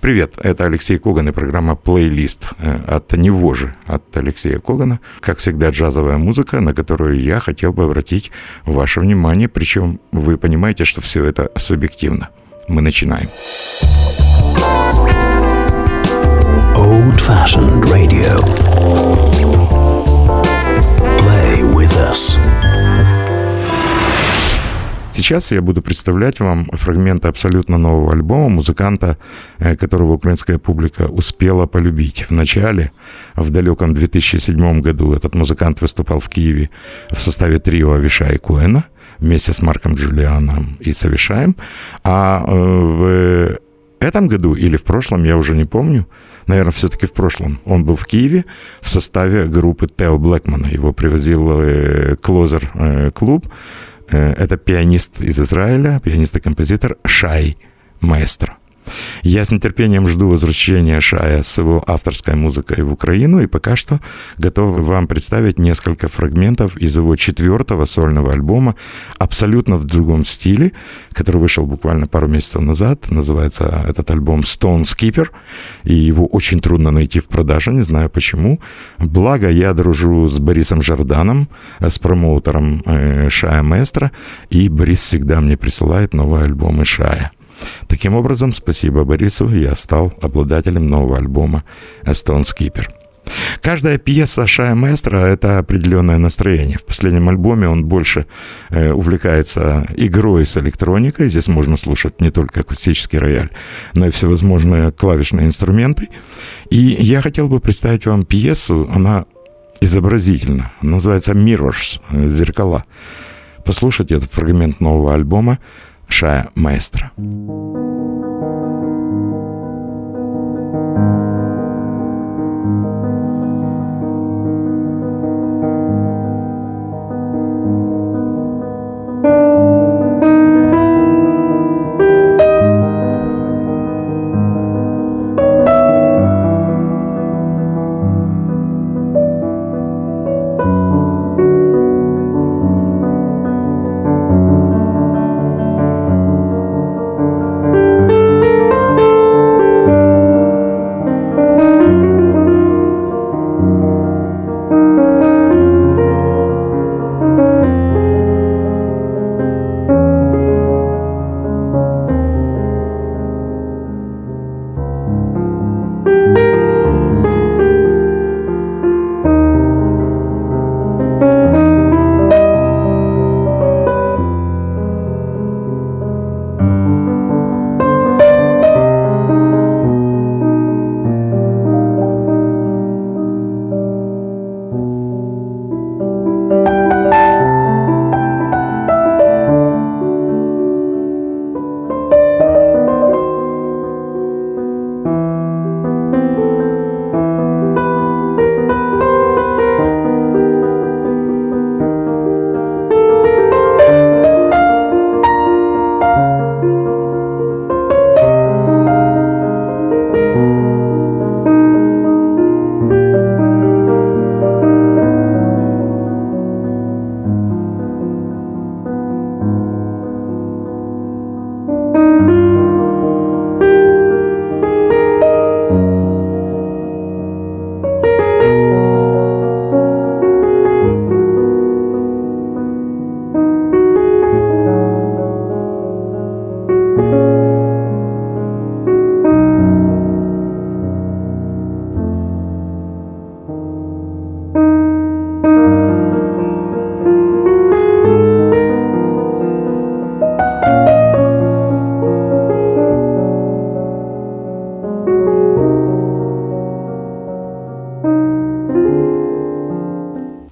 Привет, это Алексей Коган и программа «Плейлист» э, от него же, от Алексея Когана. Как всегда, джазовая музыка, на которую я хотел бы обратить ваше внимание, причем вы понимаете, что все это субъективно. Мы начинаем. Old Fashioned Radio. Play with us. Сейчас я буду представлять вам фрагменты абсолютно нового альбома музыканта, э, которого украинская публика успела полюбить. В начале, в далеком 2007 году, этот музыкант выступал в Киеве в составе трио Авиша и Куэна вместе с Марком Джулианом и Савишаем. А э, в этом году или в прошлом, я уже не помню, наверное, все-таки в прошлом, он был в Киеве в составе группы Тео Блэкмана. Его привозил Клозер клуб, Э, это пианист из Израиля, пианист и композитор Шай Маэстро. Я с нетерпением жду возвращения Шая с его авторской музыкой в Украину и пока что готов вам представить несколько фрагментов из его четвертого сольного альбома абсолютно в другом стиле, который вышел буквально пару месяцев назад. Называется этот альбом Stone Skipper, и его очень трудно найти в продаже, не знаю почему. Благо, я дружу с Борисом Жорданом, с промоутером э, Шая Местра, и Борис всегда мне присылает новые альбомы Шая. Таким образом, спасибо Борису, я стал обладателем нового альбома «Stone Skipper». Каждая пьеса Шая Местра — это определенное настроение. В последнем альбоме он больше э, увлекается игрой с электроникой. Здесь можно слушать не только акустический рояль, но и всевозможные клавишные инструменты. И я хотел бы представить вам пьесу, она изобразительна. Называется «Mirrors» — «Зеркала». Послушайте этот фрагмент нового альбома Шая Маэстро.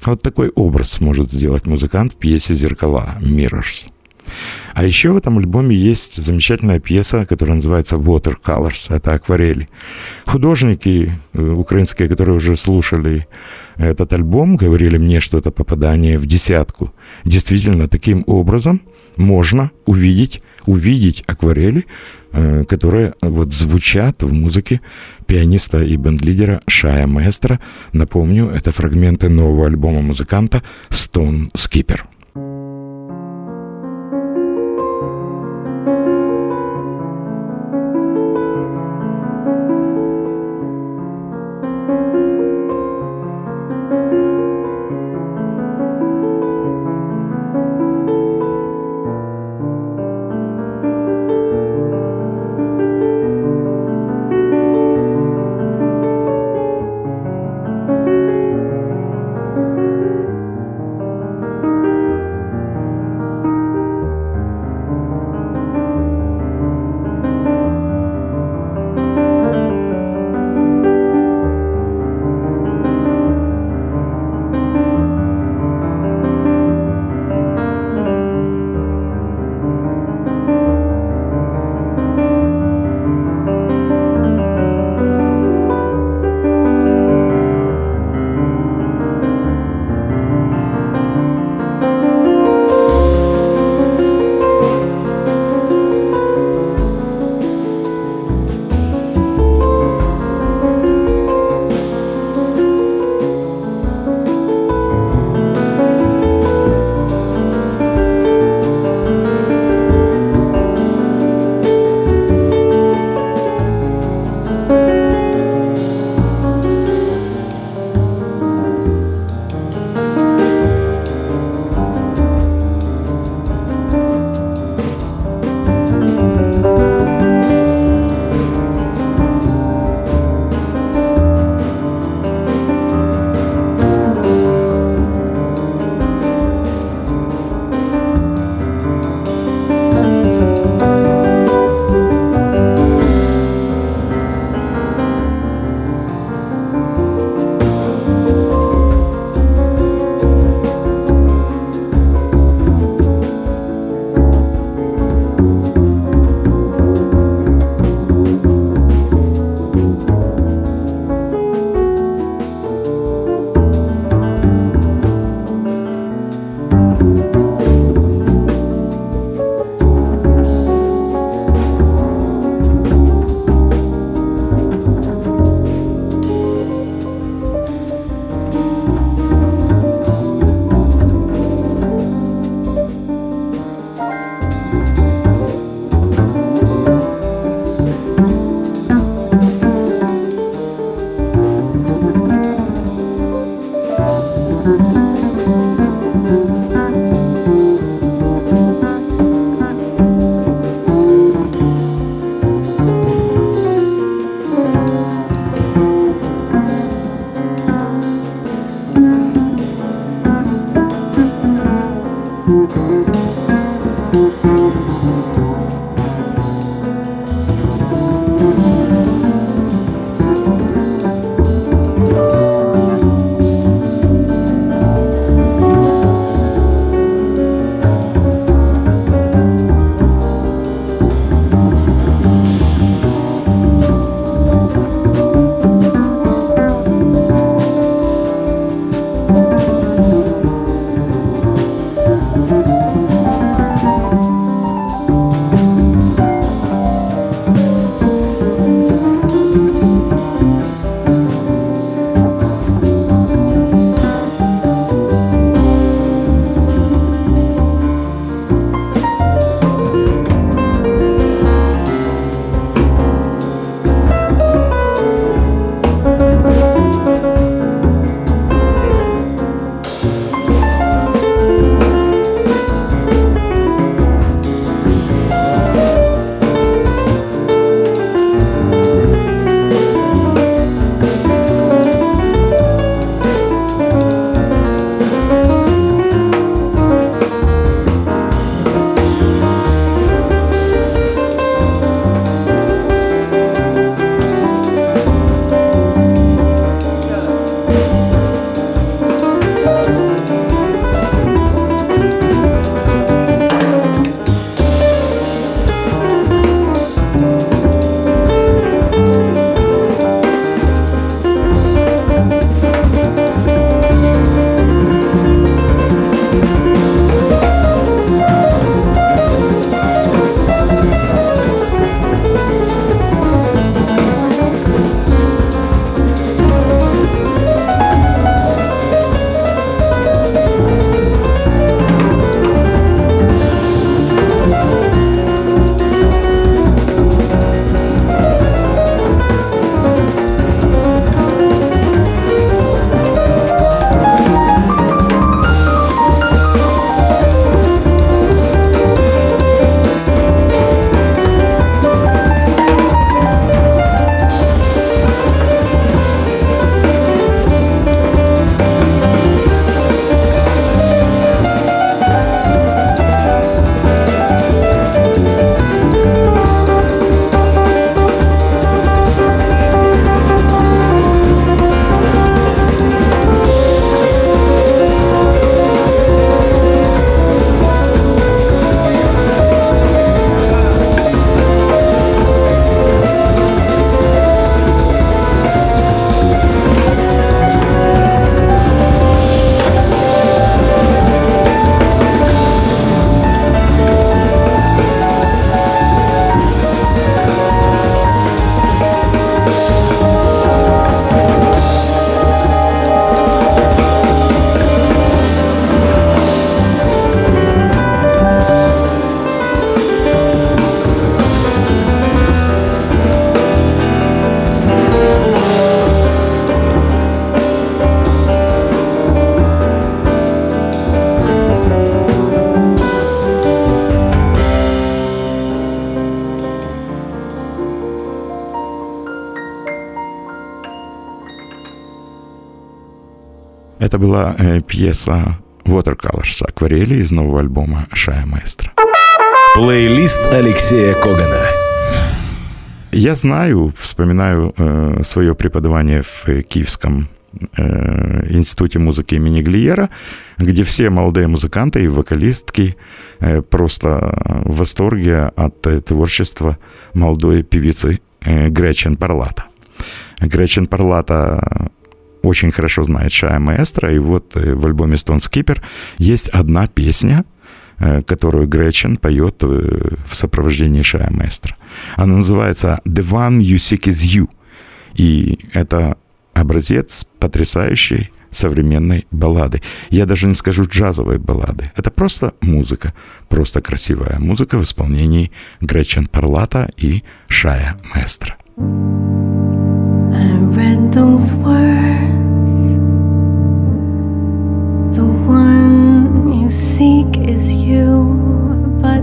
Вот такой образ может сделать музыкант в пьесе «Зеркала» «Mirrors». А еще в этом альбоме есть замечательная пьеса, которая называется Watercolors. Это акварели. Художники э, украинские, которые уже слушали этот альбом, говорили мне, что это попадание в десятку. Действительно, таким образом можно увидеть, увидеть акварели, э, которые вот звучат в музыке пианиста и бенд-лидера Шая Маэстро. Напомню, это фрагменты нового альбома музыканта Stone Skipper. Это была э, пьеса Watercolors «Акварели» из нового альбома Шая Маэстро. Плейлист Алексея Когана. Я знаю, вспоминаю э, свое преподавание в Киевском э, институте музыки имени Глиера, где все молодые музыканты и вокалистки э, просто в восторге от э, творчества молодой певицы э, Гречен Парлата. Гречен Парлата очень хорошо знает Шая Маэстро, и вот э, в альбоме Stone Skipper есть одна песня, э, которую Гречен поет э, в сопровождении Шая Маэстро. Она называется «The One You Seek Is You», и это образец потрясающей современной баллады. Я даже не скажу джазовой баллады. Это просто музыка, просто красивая музыка в исполнении Гречен Парлата и Шая Маэстро. I read those words. You seek is you, but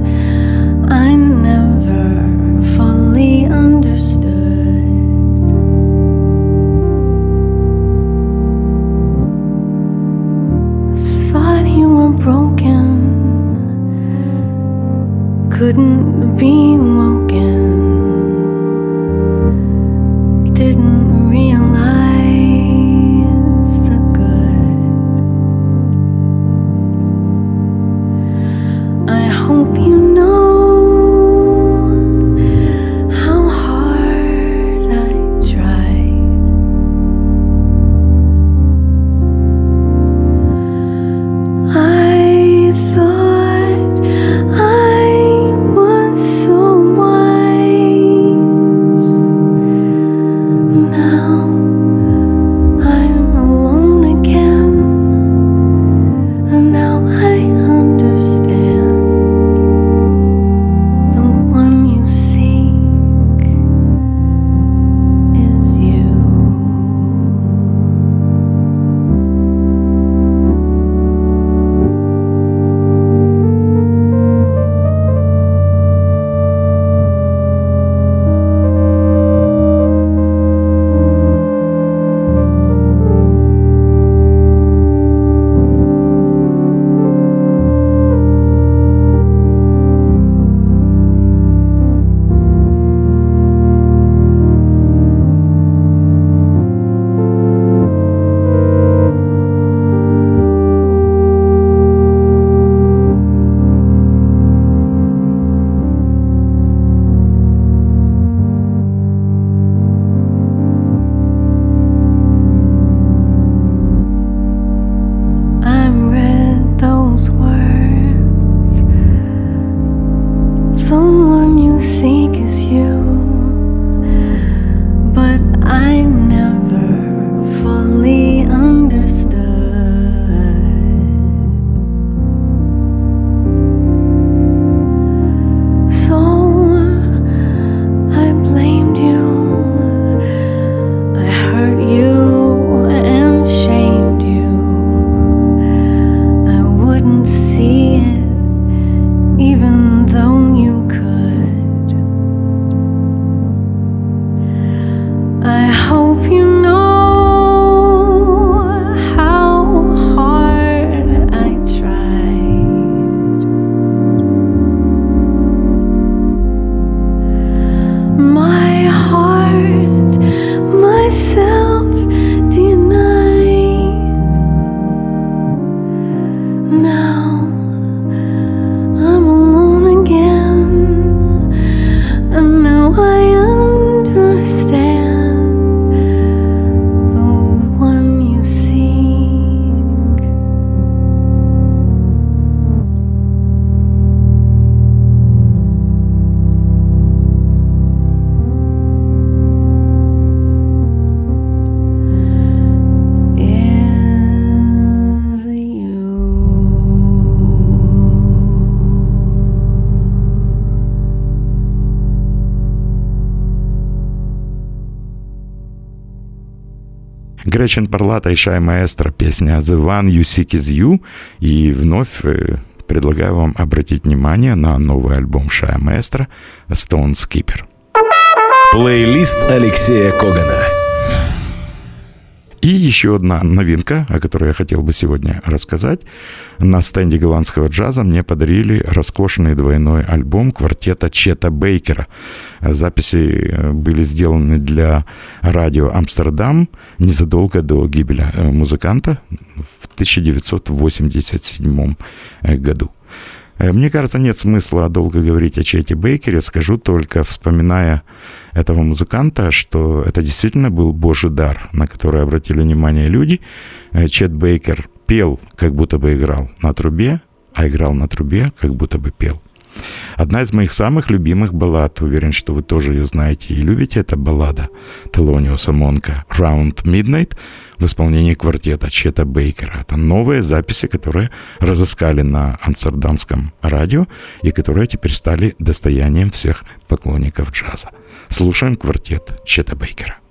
I never fully understood. Thought you were broken, couldn't be Гречен Парлата и Шай Маэстро, песня «The One You Seek Is You». И вновь э, предлагаю вам обратить внимание на новый альбом Шая Маэстро «Stone Skipper». Плейлист Алексея Когана. И еще одна новинка, о которой я хотел бы сегодня рассказать. На стенде голландского джаза мне подарили роскошный двойной альбом квартета Чета Бейкера. Записи э, были сделаны для радио Амстердам незадолго до гибели э, музыканта в 1987 э, году. Мне кажется, нет смысла долго говорить о Чете Бейкере. Скажу только, вспоминая этого музыканта, что это действительно был божий дар, на который обратили внимание люди. Чет Бейкер пел, как будто бы играл на трубе, а играл на трубе, как будто бы пел. Одна из моих самых любимых баллад, уверен, что вы тоже ее знаете и любите, это баллада Телониуса Монка «Round Midnight» в исполнении квартета Чета Бейкера. Это новые записи, которые разыскали на амстердамском радио и которые теперь стали достоянием всех поклонников джаза. Слушаем квартет Чета Бейкера.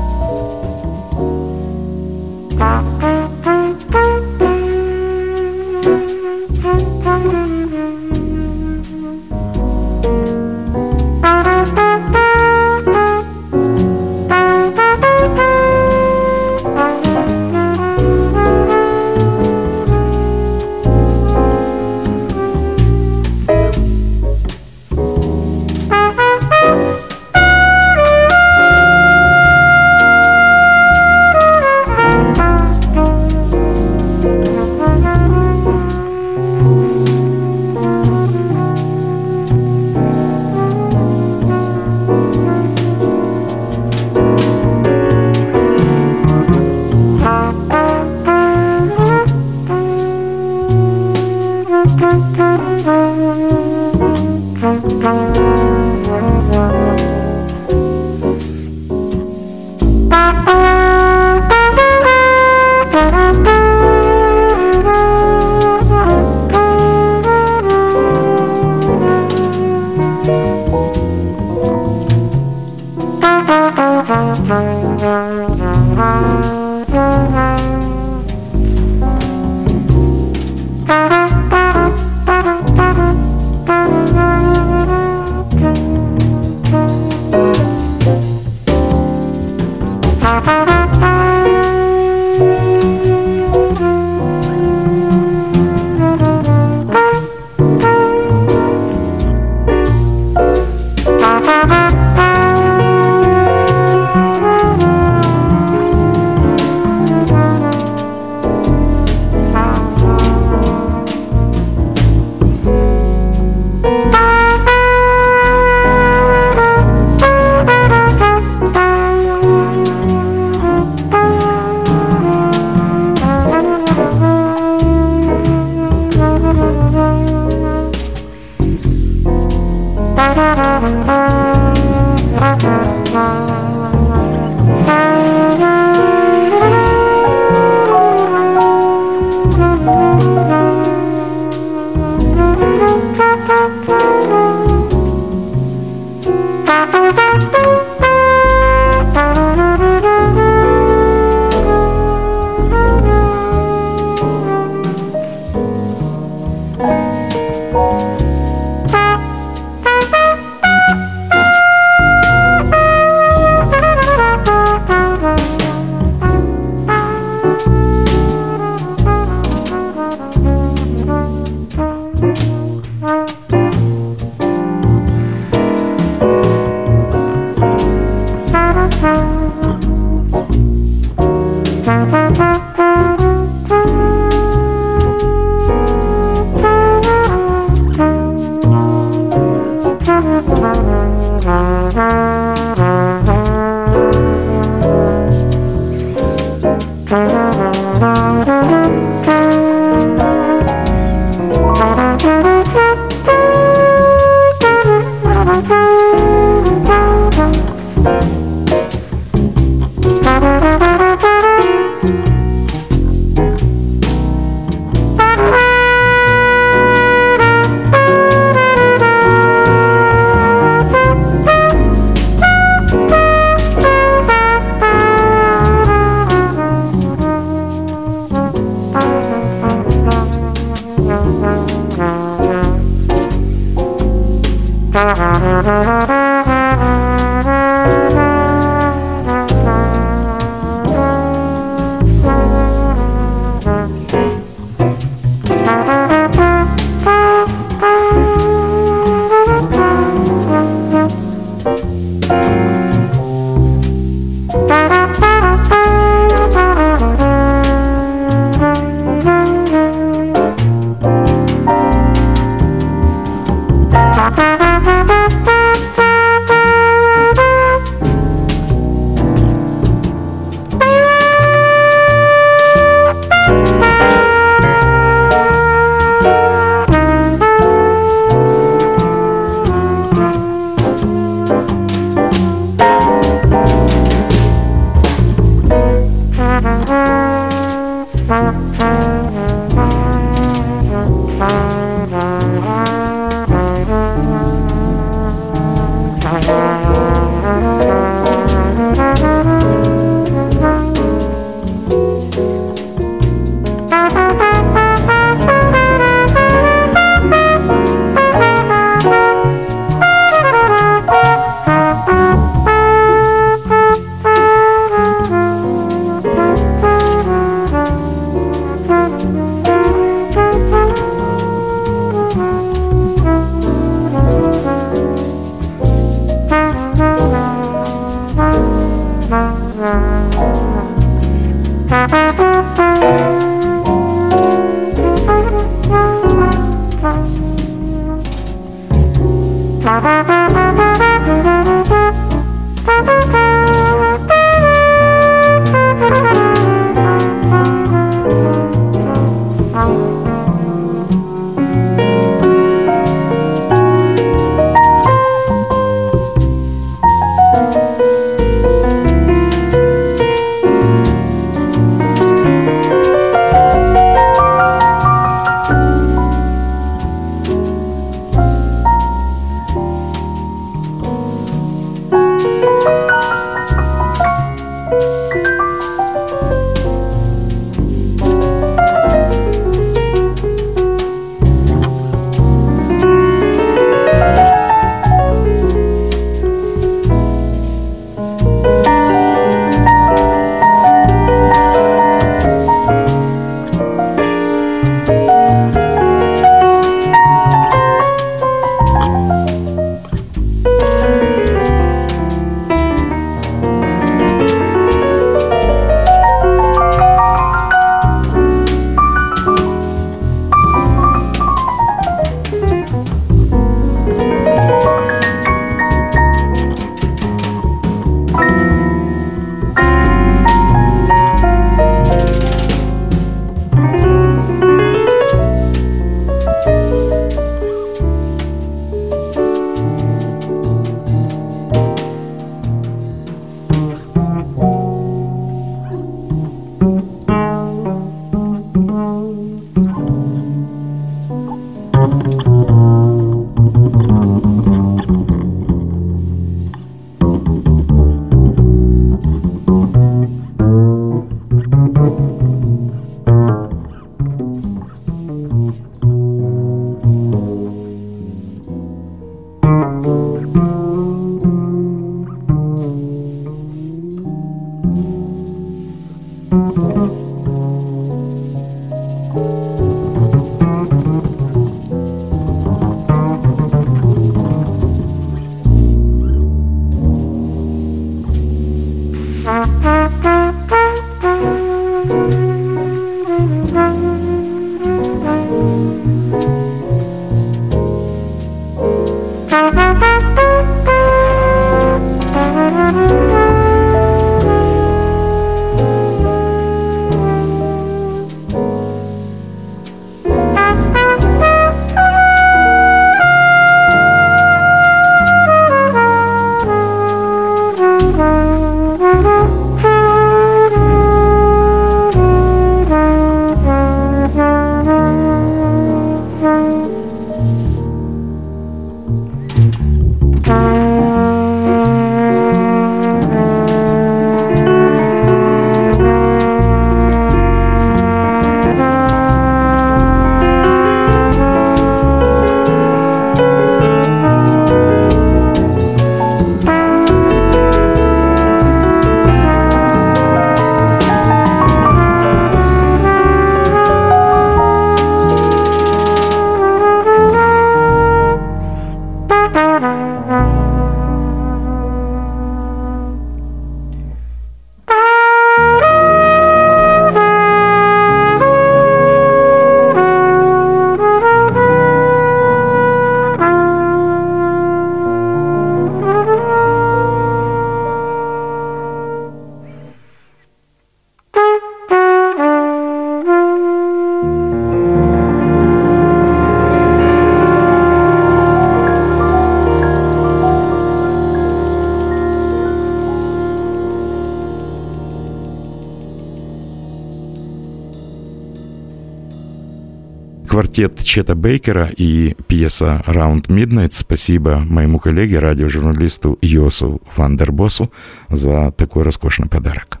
Квартет Чета Бейкера и пьеса «Round Midnight». Спасибо моему коллеге, радиожурналисту Йосу Вандербосу за такой роскошный подарок.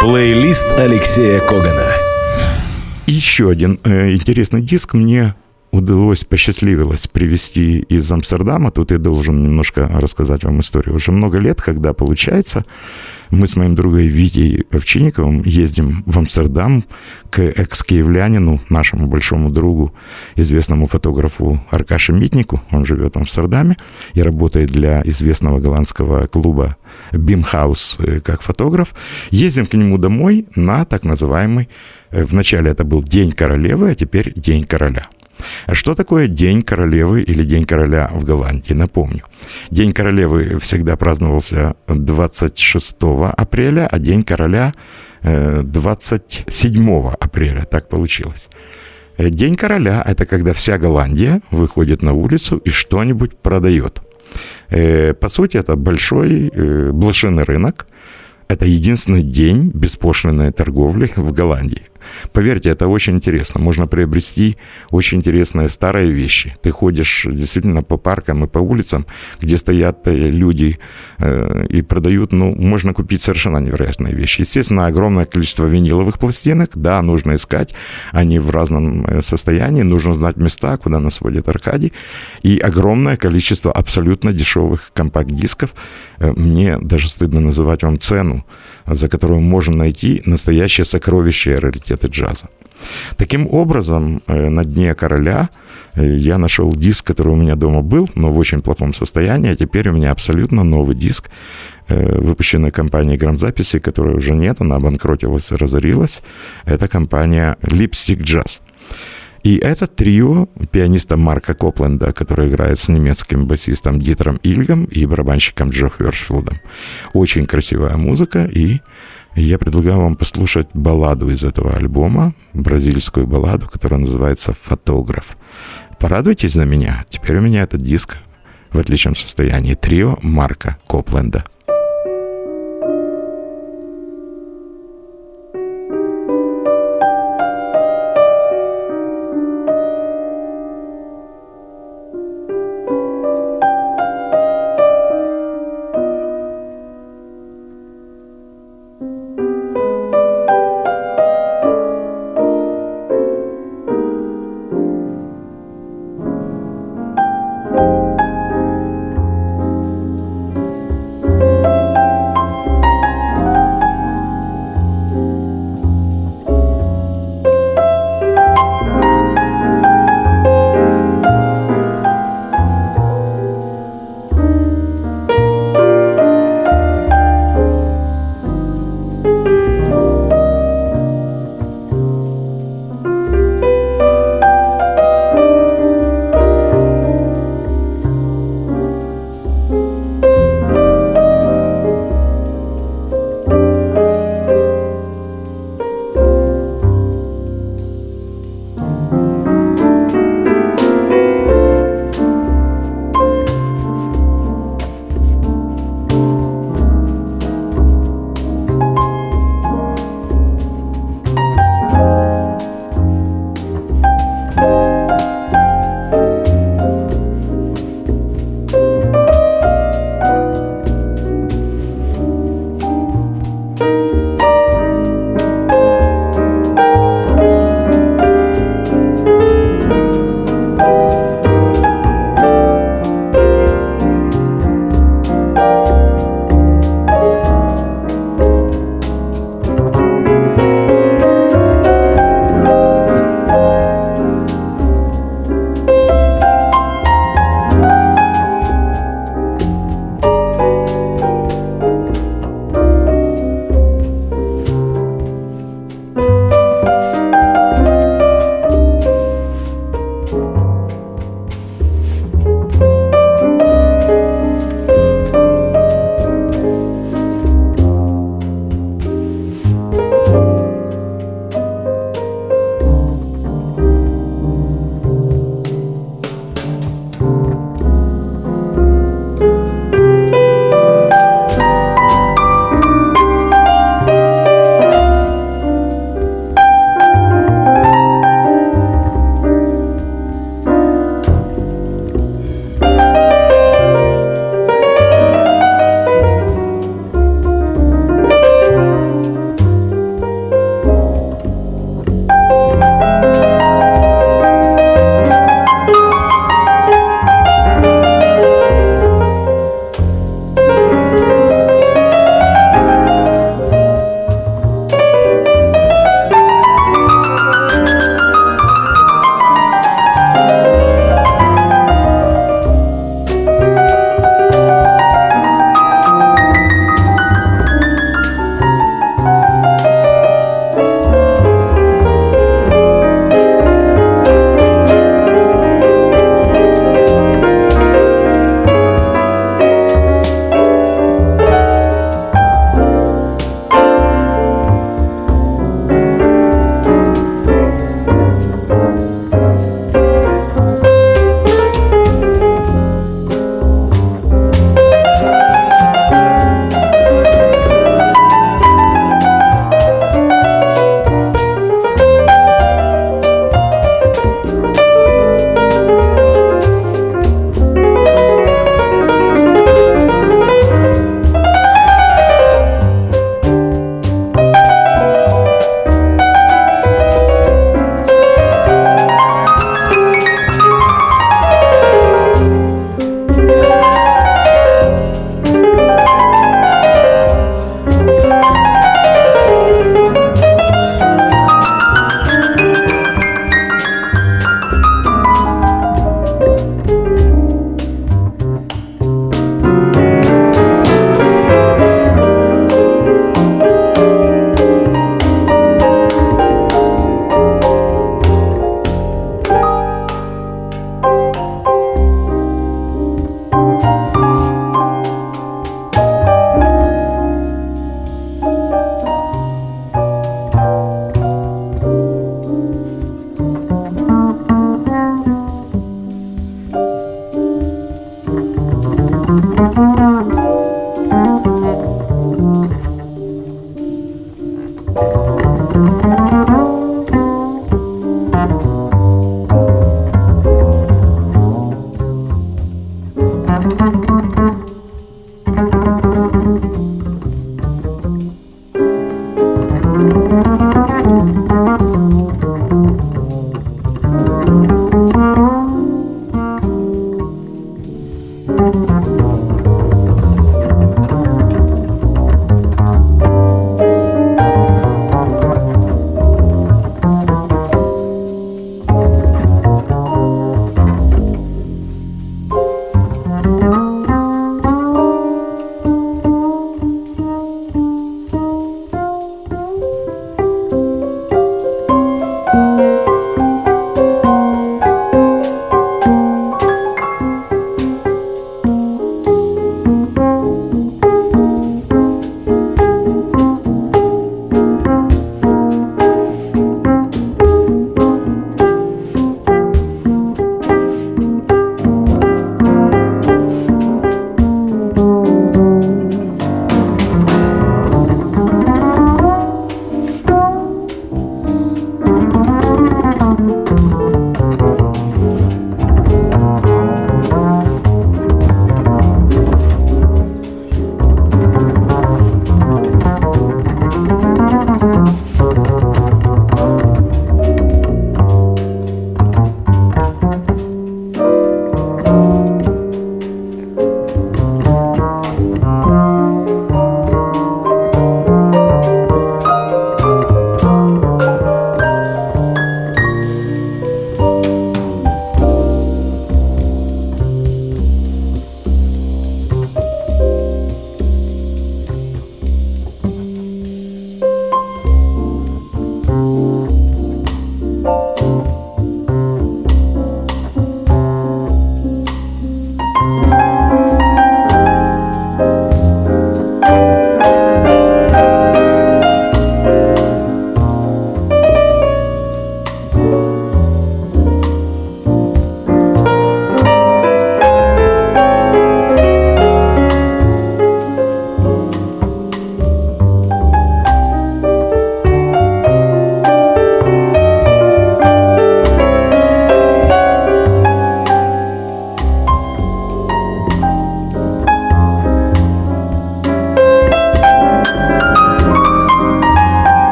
Плейлист Алексея Когана. Еще один э, интересный диск мне удалось, посчастливилось привезти из Амстердама. Тут я должен немножко рассказать вам историю. Уже много лет, когда получается, мы с моим другом Витей Овчинниковым ездим в Амстердам к экс-киевлянину, нашему большому другу, известному фотографу Аркаше Митнику. Он живет в Амстердаме и работает для известного голландского клуба Bimhuis э, как фотограф. Ездим к нему домой на так называемый, э, вначале это был День королевы, а теперь День короля. А что такое День королевы или День короля в Голландии? Напомню. День королевы всегда праздновался 26 апреля, а День короля 27 э, апреля. Так получилось. Э, День короля – это когда вся Голландия выходит на улицу и что-нибудь продает. Э, по сути, это большой блошиный рынок. Это единственный день беспошлиной торговли в Голландии. Поверьте, это очень интересно. Можно приобрести очень интересные старые вещи. Ты ходишь действительно по паркам и по улицам, где стоят э, люди э, и продают, ну, можно купить совершенно невероятные вещи. Естественно, огромное количество виниловых пластинок, да, нужно искать, они в разном э, состоянии, нужно знать места, куда нас водит Аркадий, и огромное количество абсолютно дешевых компакт-дисков. Мне даже стыдно называть вам цену, за которую можно найти настоящее сокровище и раритеты джаза. Таким образом, э, на дне короля э, я нашел диск, который у меня дома был, но в очень плохом состоянии, а теперь у меня абсолютно новый диск, э, выпущенной компанией грамзаписи, которой уже нет, она обанкротилась и разорилась. Это компания Lipstick Jazz. И это трио пианиста Марка Копленда, который играет с немецким басистом Дитером Ильгом и барабанщиком Джо Хершфилдом. Очень красивая музыка, и я предлагаю вам послушать балладу из этого альбома, бразильскую балладу, которая называется «Фотограф». Порадуйтесь за меня, теперь у меня этот диск в отличном состоянии. Трио Марка Копленда –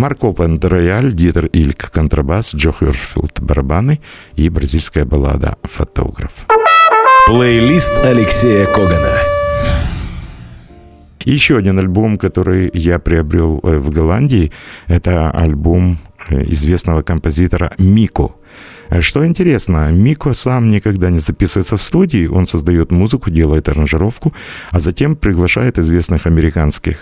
Марк Опенд рояль, Дитер Ильк контрабас, Джо Хершфилд барабаны и бразильская баллада «Фотограф». Плейлист Алексея Когана. Еще один альбом, который я приобрел э, в Голландии, это альбом э, известного композитора Мико. Э, Что интересно, Мико сам никогда не записывается в студии, он создает музыку, делает аранжировку, а затем приглашает известных американских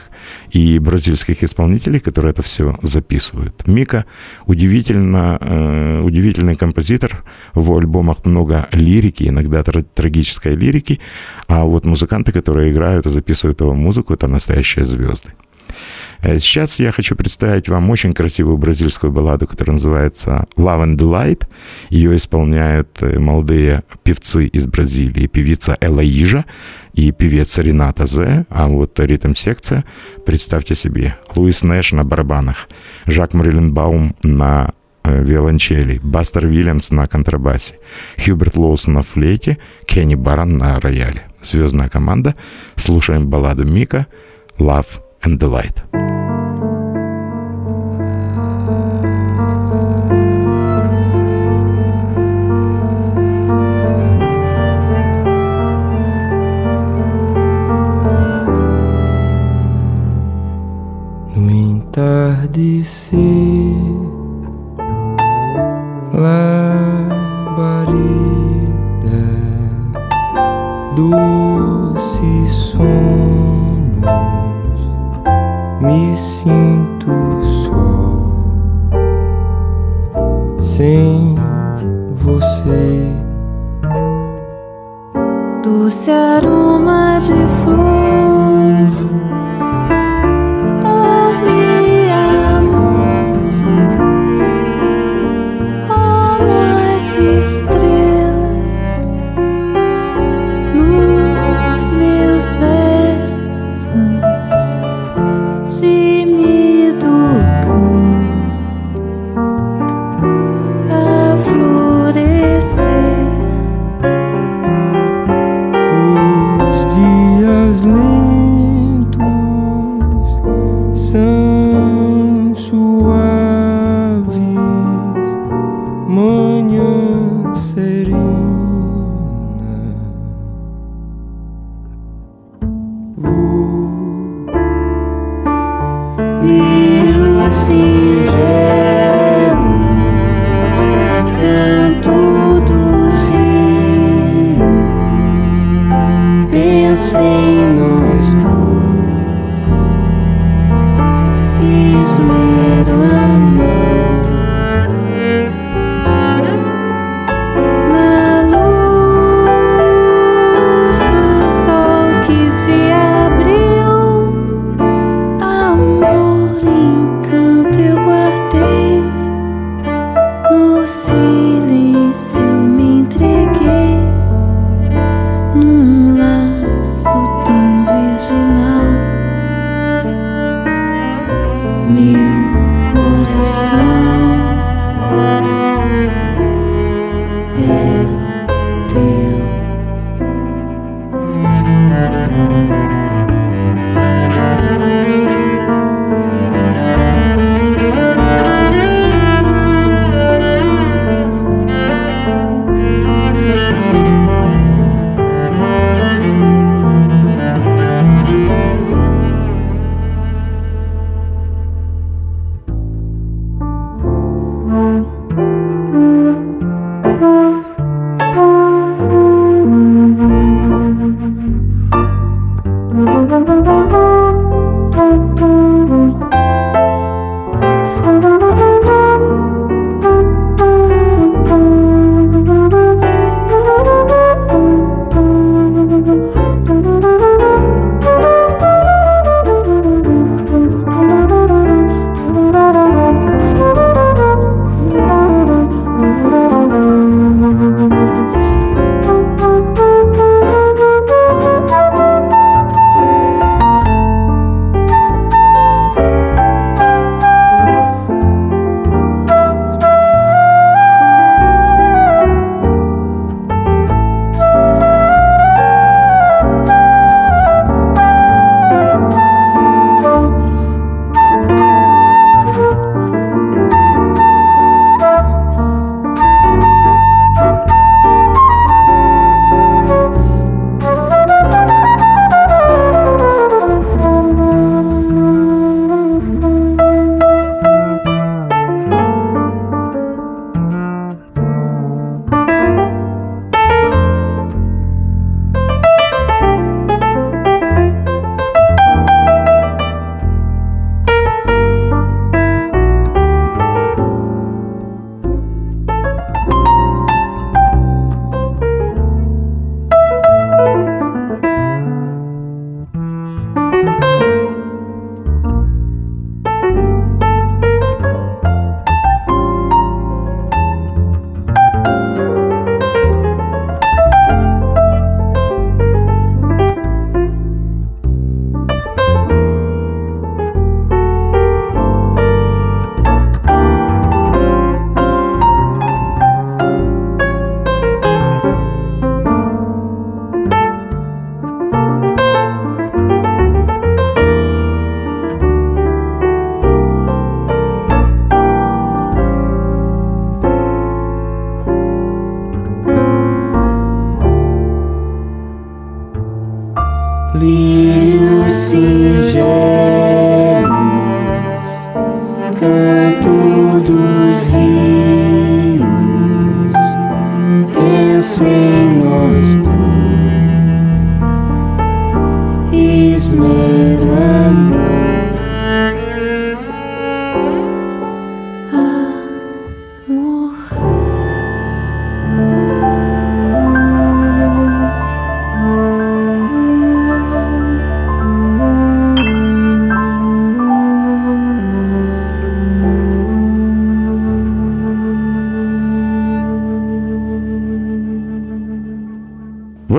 и бразильских исполнителей, которые это все записывают. Мика удивительно, э, удивительный композитор, в альбомах много лирики, иногда тра- трагической лирики, а вот музыканты, которые играют и записывают его музыку, это настоящие звезды. Э, Сейчас я хочу представить вам очень красивую бразильскую балладу, которая называется Love and Delight. Ее исполняют э, молодые певцы из Бразилии, певица Элаижа и певец Рената Зе, а вот ритм-секция, представьте себе, Луис Нэш на барабанах, Жак Мрилленбаум на э, виолончели, Бастер Вильямс на контрабасе, Хьюберт Лоусон на флейте, Кенни Баран на рояле. Звездная команда. Слушаем балладу Мика «Love and Delight». No entardecer, labareda, doces sonos, me sinto só, sem você. Doce aroma de flor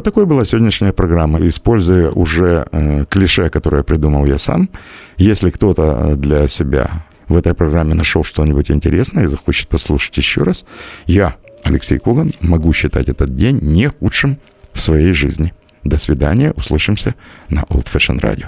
такой была сегодняшняя программа. Используя уже э, клише, которое придумал я сам, если кто-то э, для себя в этой программе нашел что-нибудь интересное и захочет послушать еще раз, я, Алексей Коган, могу считать этот день не худшим в своей жизни. До свидания, услышимся на Old Fashion Radio.